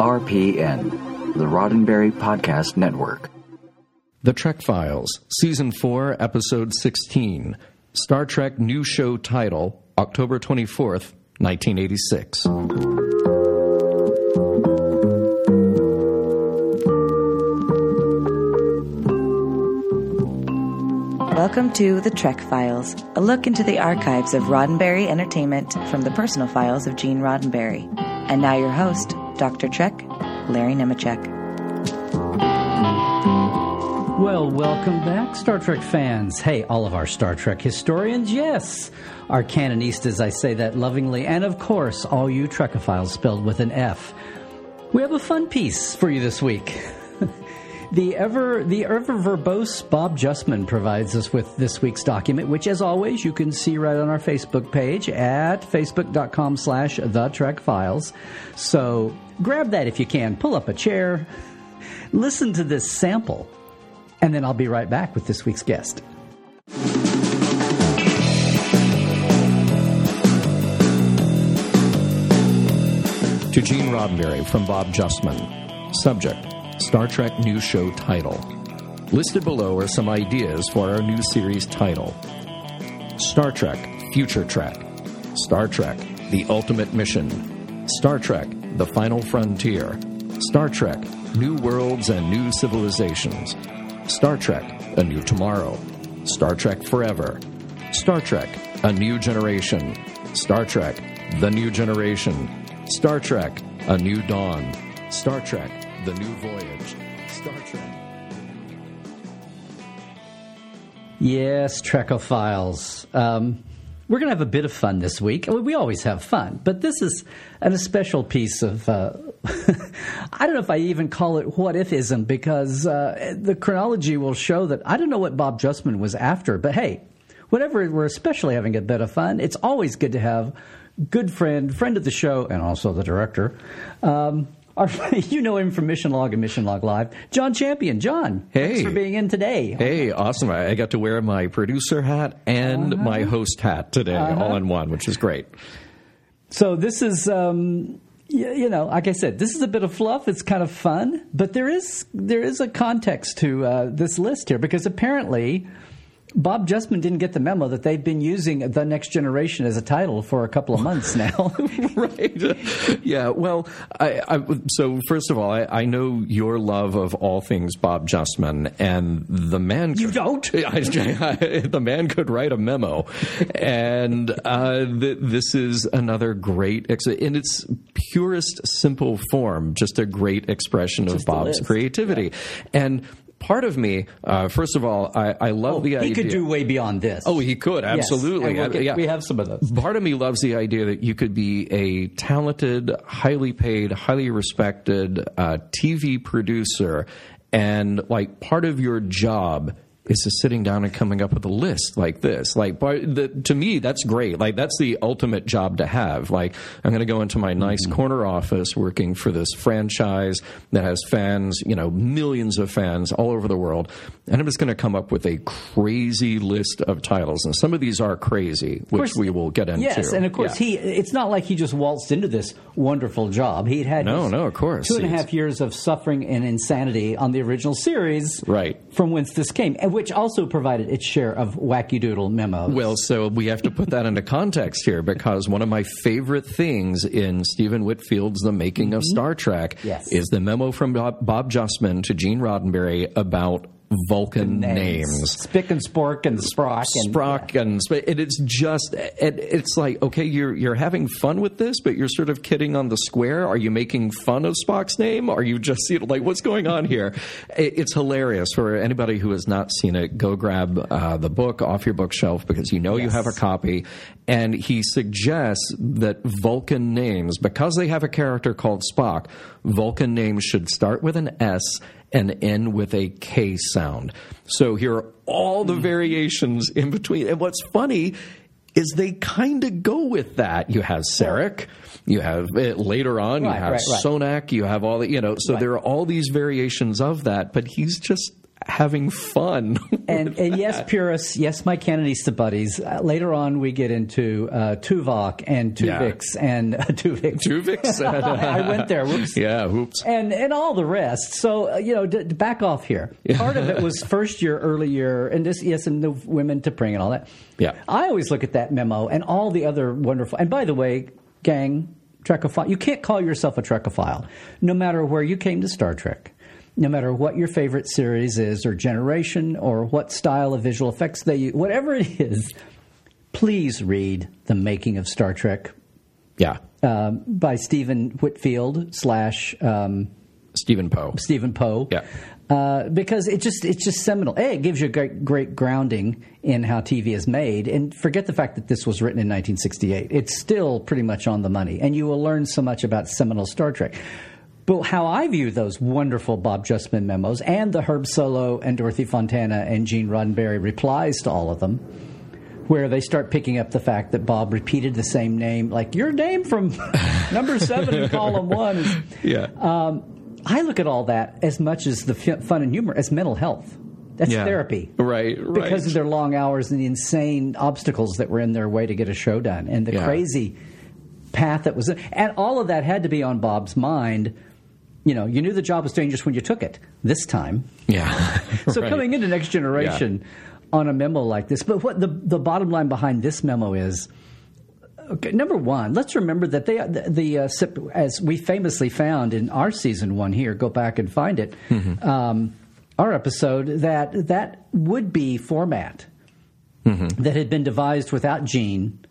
RPN, the Roddenberry Podcast Network. The Trek Files, Season 4, Episode 16. Star Trek New Show Title, October 24th, 1986. Welcome to The Trek Files, a look into the archives of Roddenberry Entertainment from the personal files of Gene Roddenberry. And now your host, Dr. Trek, Larry Nemecek. Well, welcome back, Star Trek fans. Hey, all of our Star Trek historians, yes. Our canonistas, I say that lovingly. And of course, all you Trekophiles spelled with an F. We have a fun piece for you this week. The ever the ever verbose Bob Justman provides us with this week's document, which as always you can see right on our Facebook page at facebook.com slash the Trek Files. So grab that if you can, pull up a chair, listen to this sample, and then I'll be right back with this week's guest. To Gene Roddenberry from Bob Justman. Subject Star Trek New Show title. Listed below are some ideas for our new series title. Star Trek Future Trek, Star Trek The Ultimate Mission, Star Trek The Final Frontier, Star Trek New Worlds and New Civilizations, Star Trek A New Tomorrow, Star Trek Forever, Star Trek A New Generation, Star Trek The New Generation, Star Trek A New Dawn, Star Trek The New Voyage, Star Trek. Yes, Trekophiles. Um, we're going to have a bit of fun this week. We always have fun, but this is an, a special piece of. Uh, I don't know if I even call it what ifism because uh, the chronology will show that I don't know what Bob Justman was after, but hey, whenever we're especially having a bit of fun, it's always good to have good friend, friend of the show, and also the director. Um, our, you know him from Mission Log and Mission Log Live. John Champion. John, Hey. thanks for being in today. Hey, awesome. I got to wear my producer hat and my host hat today, all in one, which is great. So this is, um, you know, like I said, this is a bit of fluff. It's kind of fun, but there is there is a context to uh, this list here because apparently. Bob Justman didn't get the memo that they've been using "The Next Generation" as a title for a couple of months now. right. Yeah. Well, I, I, so first of all, I, I know your love of all things Bob Justman, and the man. You could- don't? I, the man could write a memo, and uh, th- this is another great, ex- in its purest, simple form, just a great expression of Just a Bob's creativity, and. Part of me, uh, first of all, I, I love the idea. Oh, he could do way beyond this. Oh, he could absolutely. we'll Uh, get- yeah. We have some of those. Part of me loves the idea that you could be a talented, highly paid, highly respected uh, TV producer, and like part of your job is to sitting down and coming up with a list like this. Like, the, to me, that's great. Like, that's the ultimate job to have. Like, I'm going to go into my nice mm-hmm. corner office working for this franchise that has fans, you know, millions of fans all over the world, and I'm just going to come up with a crazy list of titles. And some of these are crazy, which course- we will get into. Yes, and of course Yeah. he. It's not like he just waltzed into this wonderful job. He'd had No, no, of course. two and a half years of suffering and insanity on the original series, Right. From whence this came, and which also provided its share of wacky doodle memos. Well, so we have to put that into context here because one of my favorite things in Stephen Whitfield's The Making of Star Trek Mm-hmm. Yes. is the memo from Bob, Bob Justman to Gene Roddenberry about Vulcan names. Spick and Spork and Sprock and Sprock and sp- and it's just it, it's like okay you're you're having fun with this but you're sort of kidding on the square. Are you making fun of Spock's name? Are you just you know, like what's going on here? It- it's hilarious for anybody who has not seen it. Go grab uh, the book off your bookshelf because you know you have a copy. And he suggests that Vulcan names because they have a character called Spock Vulcan names should start with an S and end with a K sound. So here are all the variations in between. And what's funny is they kind of go with that. You have Sarek, you have uh, later on, you have right, right. Sonak, you have all the, you know, so there are all these variations of that, but he's just having fun. and, and yes, purists, yes, my Canonista buddies. Uh, later on, we get into uh, Tuvok and Tuvix Yeah. and uh, Tuvix. Tuvix. I went there. Whoops. yeah, whoops. And and all the rest. So uh, you know, d- d- back off here. Part of it was first year, early year, and this yes, and the women to bring and all that. Yeah. I always look at that memo and all the other wonderful. And by the way, gang, Trekophile, you can't call yourself a Trekophile, no matter where you came to Star Trek. No matter what your favorite series is, or generation, or what style of visual effects they use, whatever it is, please read The Making of Star Trek Yeah. um, by Stephen Whitfield slash um, Stephen Poe. Stephen Poe. Yeah. Uh, because it just it's just seminal. A, it gives you a great, great grounding in how TV is made, and forget the fact that this was written in 1968. It's still pretty much on the money, and you will learn so much about seminal Star Trek. But how I view those wonderful Bob Justman memos and the Herb Solow and Dorothy Fontana and Gene Roddenberry replies to all of them, where they start picking up the fact that Bob repeated the same name, like your name from number seven in column one. Yeah. um, I look at all that as much as the fun and humor as mental health. That's Yeah. therapy. Right, right. Because of their long hours and the insane obstacles that were in their way to get a show done and the Yeah. crazy path that was. And all of that had to be on Bob's mind. You know, you knew the job was dangerous when you took it this time. yeah. So Right. coming into next generation on a memo like this, but what the the bottom line behind this memo is. Okay, number one, let's remember that they the, the uh, as we famously found in our season one here. Go back and find it. Mm-hmm. Um, our episode that that would be format Mm-hmm. that had been devised without Gene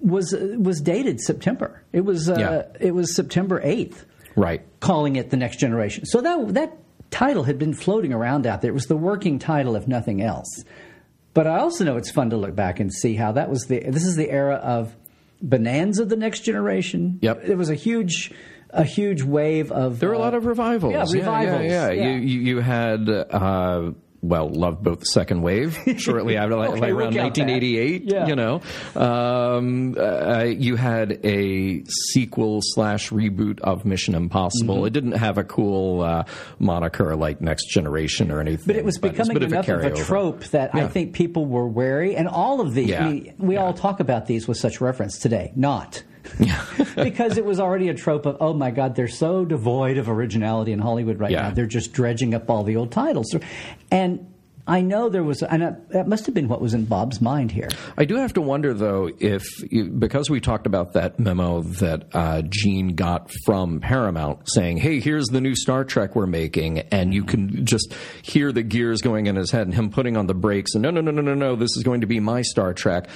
was was dated September. It was uh, Yeah. it was September eighth Right. calling it the next generation. So that that title had been floating around out there. It was the working title, if nothing else. But I also know it's fun to look back and see how that was the. This is the era of Bonanza, the next generation. Yep. It was a huge, a huge wave of. There were a uh, lot of revivals. Yeah, revivals. Yeah, yeah. Yeah. You, you, you had, uh, well, loved both the second wave shortly after, like, Okay, like around 1988. Yeah. You know, um, uh, you had a sequel slash reboot of Mission Impossible. Mm-hmm. It didn't have a cool uh, moniker like Next Generation or anything. But it was becoming a bit enough of a, carryover. trope that I think people were wary, and all of these. Yeah. Mean, we all talk about these with such reference today. Not. because it was already a trope of oh my god they're so devoid of originality in Hollywood right Yeah. now. They're just dredging up all the old titles. And I know there was and that- that must have been what was in Bob's mind here. I do have to wonder, though, if you- because we talked about that memo that uh, Gene got from Paramount saying, "Hey, here's the new Star Trek we're making," and you can just hear the gears going in his head and him putting on the brakes and no, no, no, no, no, no, this is going to be my Star Trek.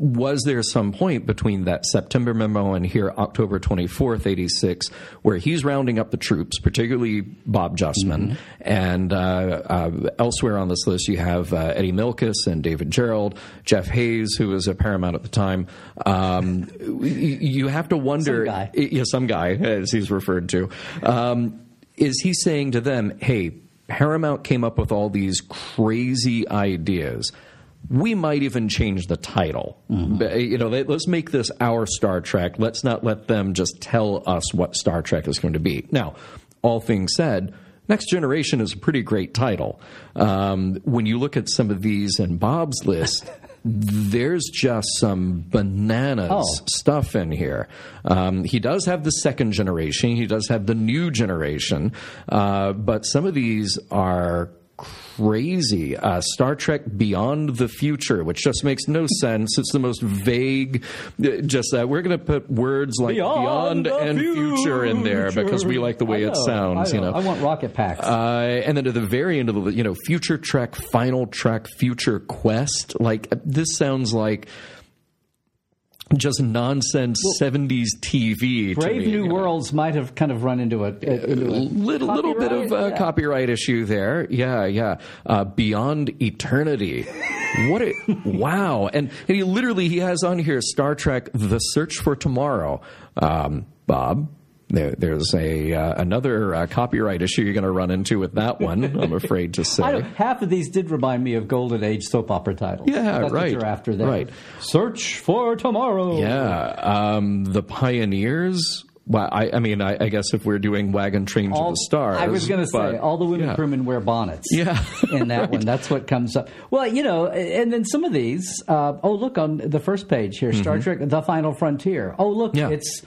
Was there some point between that September memo and here October 24th, 86, where he's rounding up the troops, particularly Bob Justman, and uh, uh, elsewhere on this list you have uh, Eddie Milkis and David Gerrold, Jeff Hayes, who was at Paramount at the time. Um, you have to wonder, Some guy. yeah, some guy, as he's referred to. Um, is he saying to them, hey, Paramount came up with all these crazy ideas. We might even change the title. But, You know, let- let's make this our Star Trek. Let's not let them just tell us what Star Trek is going to be. Now, all things said, Next Generation is a pretty great title. Um, when you look at some of these in Bob's list, there's just some bananas Oh. stuff in here. Um, he does have the second generation. He does have the new generation. Uh, but some of these are crazy. Uh, Star Trek Beyond the Future, which just makes no sense. It's the most vague. uh, Just uh, we're going to put words like Beyond beyond, and future in there because we like the way I it sounds. I You know, I want rocket packs uh, and then to the very end of the, you know, Future Trek, Final Trek, Future Quest. Like, this sounds like just nonsense 70s TV. to Brave me, New you know. Worlds might have kind of run into a, into a Little, little bit of a yeah. copyright issue there. Yeah, yeah. Uh, Beyond Eternity. What a wow! And and he literally he has on here Star Trek: The Search for Tomorrow. Um, Bob, there, there's a uh, another uh, copyright issue you're going to run into with that one. I'm afraid to say. Half of these did remind me of golden age soap opera titles. Yeah, That's right, you're after there. right. Search for tomorrow. Yeah, um, the Pioneers Well, I, I mean, I, I guess if we're doing Wagon Train to the Stars, I was going to say all the women yeah. crewmen wear bonnets. Yeah. in that one, that's what comes up. Well, you know, and then some of these. Uh, oh, look on the first page here, Star Trek: The Final Frontier. Oh, look, Mm-hmm. Yeah. it's.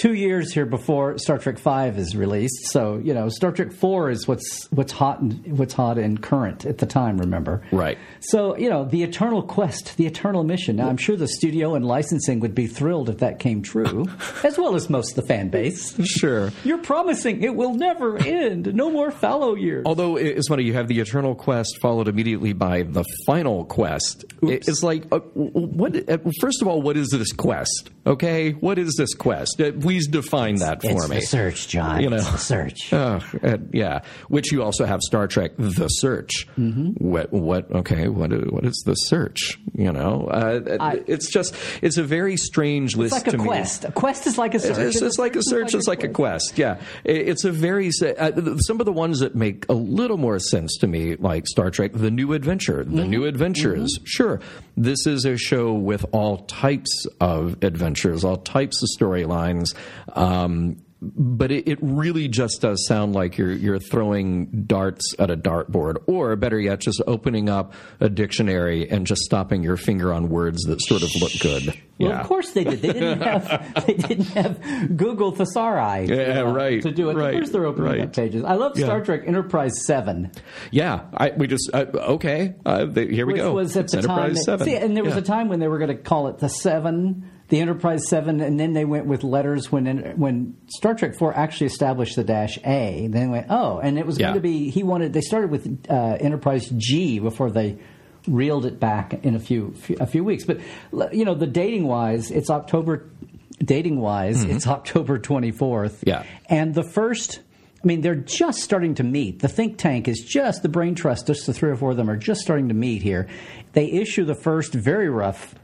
Two years here before Star Trek Five is released, so you know Star Trek Four is what's what's hot and what's hot and current at the time. Remember, Right. So you know the eternal quest, the eternal mission. Now I'm sure the studio and licensing would be thrilled if that came true, as well as most of the fan base. Sure. You're promising it will never end. No more fallow years. Although it's funny, you have the Eternal Quest followed immediately by the Final Quest. It- It's like, uh, what? Uh, first of all, what is this quest? Okay, what is this quest? Uh, please define that for it's me. the search, John. You know. It's search. Uh, yeah. Which you also have Star Trek: The Search. Mm-hmm. What? What? Okay. What? What is the search? You know, uh, I- it's just it's a very strange list. It's like a me. quest. A quest is like a search. It's, it's like a search. It's like a quest. Yeah, It- it's a very uh, some of the ones that make a little more sense to me, like Star Trek: The New Adventure. The Mm-hmm. New Adventures. Sure, this is a show with all types of adventures, all types of storylines. Um, but it, it really just does sound like you're you're throwing darts at a dartboard, or better yet, just opening up a dictionary and just stopping your finger on words that sort of look good. Well, yeah. of course they did. They didn't have they didn't have Google Thesauri. to, Yeah, uh, right, To do it. right, Where's their opening right. up pages? I love Star Yeah. Trek Enterprise Seven, Yeah, I, we just uh, okay. Uh, the, here we which go. was at It's the time. That- Seven. See, and there was Yeah. a time when they were going to call it the Seven, the Enterprise Seven, and then they went with letters when when Star Trek Four actually established the dash A. Then they went oh, and it was Yeah. going to be he wanted. They started with uh, Enterprise G before they reeled it back in a few, few a few weeks. But you know, the dating wise, it's October. Dating wise, it's October twenty fourth. Mm-hmm. Yeah. and the first. I mean, they're just starting to meet. The think tank is just the brain trust. Just the three or four of them are just starting to meet here. They issue the first very rough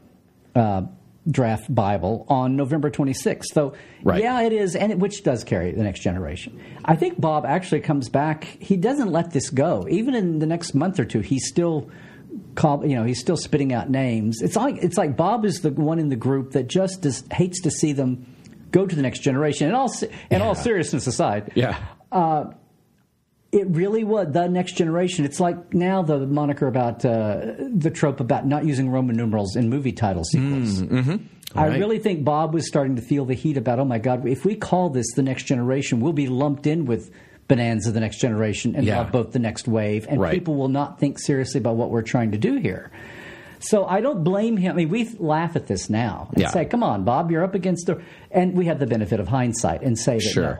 uh, draft Bible on November 26th. So, Right. yeah, it is, and it, which does carry the next generation. I think Bob actually comes back. He doesn't let this go. Even in the next month or two, he's still. Call, you know, he's still spitting out names. It's like it's like Bob is the one in the group that just does, hates to see them go to the next generation. And all se- and all seriousness aside, Yeah. Uh, it really was the next generation. It's like now the moniker about uh, the trope about not using Roman numerals in movie title sequels. I Right. really think Bob was starting to feel the heat about, oh my God, if we call this the next generation, we'll be lumped in with Bonanza, the next generation, and Yeah. Boat, the next wave, and Right. people will not think seriously about what we're trying to do here. So I don't blame him. I mean, we laugh at this now and Yeah. say, "Come on, Bob, you're up against the," and we have the benefit of hindsight and say that Sure. no,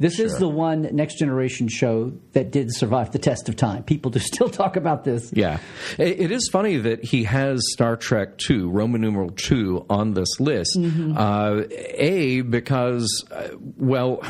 this is the one next generation show that did survive the test of time. People do still talk about this. Yeah. It, it is funny that he has Star Trek 2, Roman numeral 2, on this list. Mm-hmm. Uh, a, because, uh, well,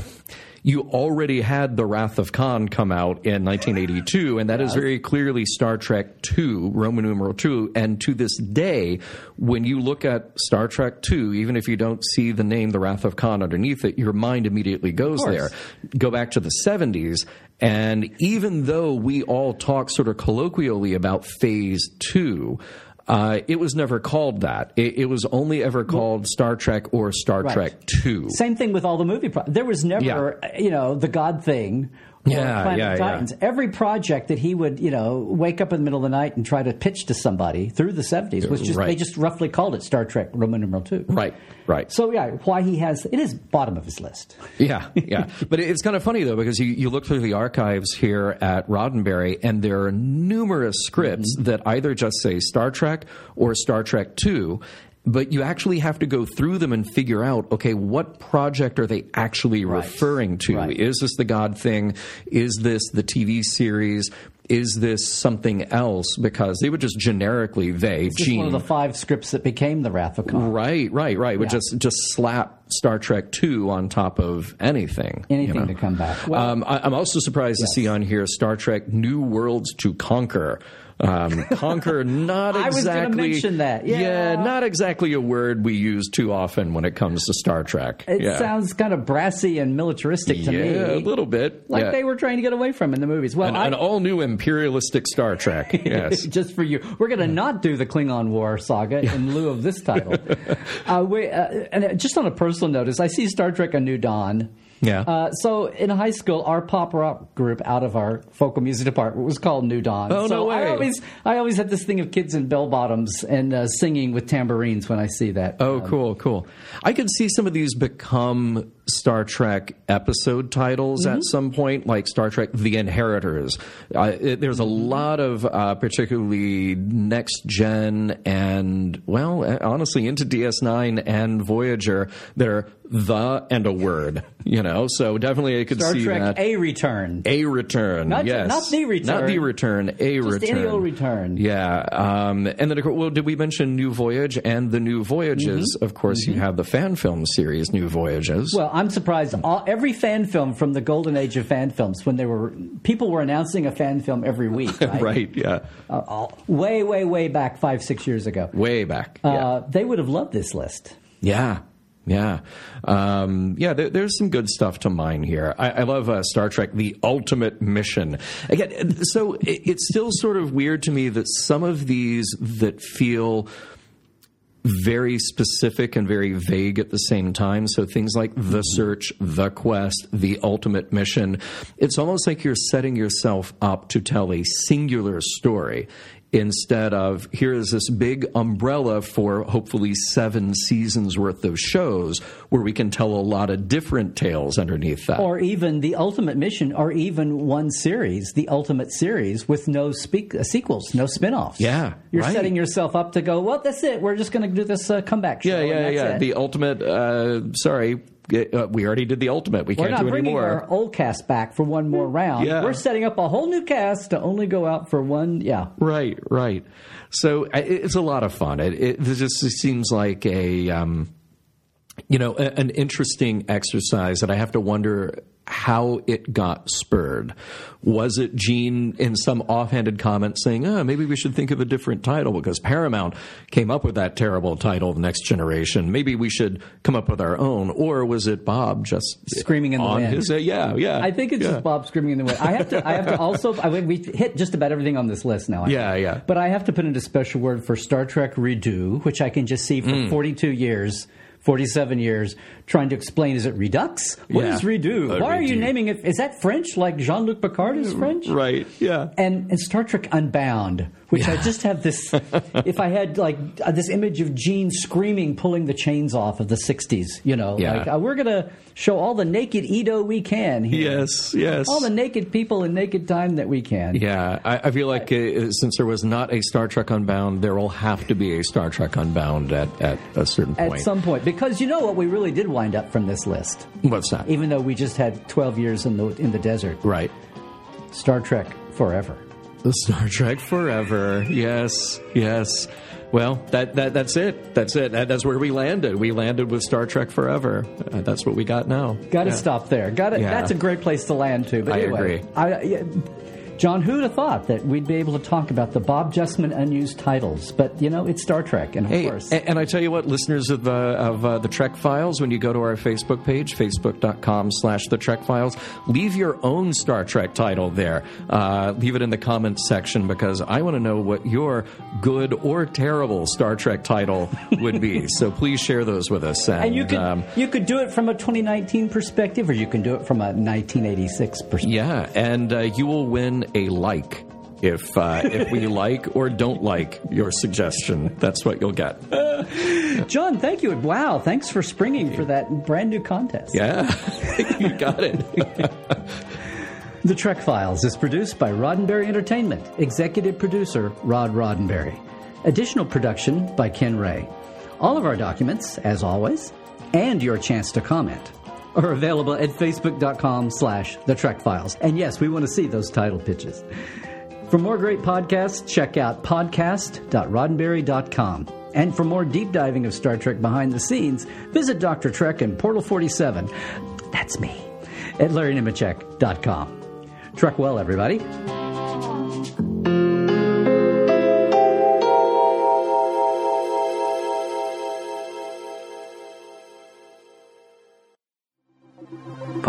you already had The Wrath of Khan come out in 1982, and that is very clearly Star Trek 2, Roman numeral 2. And to this day, when you look at Star Trek 2, even if you don't see the name The Wrath of Khan underneath it, your mind immediately goes there. Go back to the 70s, and even though we all talk sort of colloquially about phase two, uh, it was never called that. It, it was only ever called Star Trek or Star Right. Trek Two. Same thing with all the movie. Pro- there was never, you know, the God thing. Yeah, Planet yeah, of yeah. Every project that he would, you know, wake up in the middle of the night and try to pitch to somebody through the seventies was just Right. they just roughly called it Star Trek Roman numeral two. Right, right. So yeah, why he has it is bottom of his list. Yeah, yeah. But it's kind of funny though because you, you look through the archives here at Roddenberry, and there are numerous scripts Mm-hmm. that either just say Star Trek or Star Trek Two. But you actually have to go through them and figure out, okay, what project are they actually referring to? Right. Is this the God thing? Is this the TV series? Is this something else? Because they would just generically they It's just Gene one of the five scripts that became the Wrath of Khan. Right, right, right. Would Yeah. just just slap Star Trek Two on top of anything. you Anything know? to come back. Well, um, I, I'm also surprised to see on here Star Trek: New Worlds to Conquer. Um, conquer, not I was gonna exactly. mention that. Yeah. not exactly a word we use too often when it comes to Star Trek. It yeah. sounds kind of brassy and militaristic to yeah, me. a little bit. like yeah. they were trying to get away from in the movies. Well, an, I, an all new imperialistic Star Trek. Yes. just for you. We're going to not do the Klingon War saga in lieu of this title. uh, we, uh, and just on a personal notice, I see Star Trek: A New Dawn. Yeah. Uh, so in high school, our pop rock group out of our vocal music department was called New Dawn. Oh, so no way. I always, I always had this thing of kids in bell bottoms and uh, singing with tambourines when I see that. Oh, cool, cool. I could see some of these become Star Trek episode titles Mm-hmm. at some point, like Star Trek The Inheritors. Uh, it, there's a Mm-hmm. lot of uh, particularly next gen and, well, uh, honestly, into DS9 and Voyager that are the and a word, you know? So definitely I could Star see Trek: that. A Return. A return, Not- yes, not the return. not the return, a Just return, any old return. Yeah, um, and then of course, well, did we mention New Voyage and the New Voyages? Of course, you have the fan film series New Voyages. Mm-hmm. Well, I'm surprised. All, every fan film from the golden age of fan films, when they were people were announcing a fan film every week, right? right? Yeah, Uh, all, way, way, way back five, six years ago. way back. Uh, they would have loved this list. Yeah. Yeah, um, yeah. There, there's some good stuff to mine here. I, I love uh, Star Trek: The Ultimate Mission. Again, so it, it's still sort of weird to me that some of these that feel very specific and very vague at the same time. So things like the mm-hmm. search, the quest, the ultimate mission. It's almost like you're setting yourself up to tell a singular story instead of here is this big umbrella for hopefully seven seasons worth of shows where we can tell a lot of different tales underneath that. Or even the ultimate mission, or even one series, the ultimate series, with no speak, uh, sequels, no spin offs. Yeah, You're right. setting yourself up to go, well, that's it. We're just going to do this uh, comeback show. yeah, yeah, yeah. it." The ultimate. Uh, sorry, we already did the ultimate. We We're can't not do any bringing more. our old cast back for one more round. Yeah. We're setting up a whole new cast to only go out for one. Yeah. Right, right. So it's a lot of fun. It, it, just seems like a, um, you know, an interesting exercise that I have to wonder how it got spurred. Was it Gene in some offhanded comment saying, oh, maybe we should think of a different title because Paramount came up with that terrible title, The Next Generation. Maybe we should come up with our own. Or was it Bob just Screaming in the wind. his, uh, yeah, yeah. I think it's yeah. just Bob screaming in the wind. I have to. I have to also. I mean, we've hit just about everything on this list now. I Yeah, think. yeah. But I have to put in a special word for Star Trek Redo, which I can just see for Mm. 42 years. 47 years trying to explain is it redux What is Yeah. redo Uh, why are you naming it is that french like jean-luc picard is french Right, yeah. and, and Star Trek Unbound, which I just have this. if I had like uh, this image of Gene screaming, pulling the chains off of the '60s, you know, Yeah. like uh, we're gonna show all the naked Edo we can. Here. Yes, yes. all the naked people in naked time that we can. Yeah, I, I feel like uh, since there was not a Star Trek Unbound, there will have to be a Star Trek Unbound at, at a certain point. At some point, because you know what we really did wind up from this list, What's that? even though we just had 12 years in the in the desert. right. Star Trek Forever. The Star Trek Forever. Yes, yes. Well, that, that that's it. That's it. That, that's where we landed. We landed with Star Trek Forever. Uh, that's what we got now. Got to Yeah. stop there. Got to. Yeah. That's a great place to land too. But I anyway, agree. I, John, who'd have thought that we'd be able to talk about the Bob Justman unused titles? But you know, it's Star Trek, and of Hey, course, a- and I tell you what, listeners of, uh, of uh, the Trek Files, when you go to our Facebook page, facebook.com slash the Trek Files, leave your own Star Trek title there. Uh, leave it in the comments section because I want to know what your good or terrible Star Trek title would be. so please share those with us. And, and you could um, you could do it from a 2019 perspective, or you can do it from a 1986 perspective. yeah, and uh, you will win a like. If uh, if we like or don't like your suggestion, that's what you'll get. John, thank you. Wow, thanks for springing for that brand new contest. Yeah, you got it. The Trek Files is produced by Roddenberry Entertainment, executive producer Rod Roddenberry. Additional production by Ken Ray. All of our documents, as always, and your chance to comment, are available at facebook.com slash the Trek Files. And yes, we want to see those title pitches. For more great podcasts, check out podcast.roddenberry.com. And for more deep diving of Star Trek behind the scenes, visit Dr. Trek and Portal 47. That's me. At LarryNemecek.com. Trek well, everybody.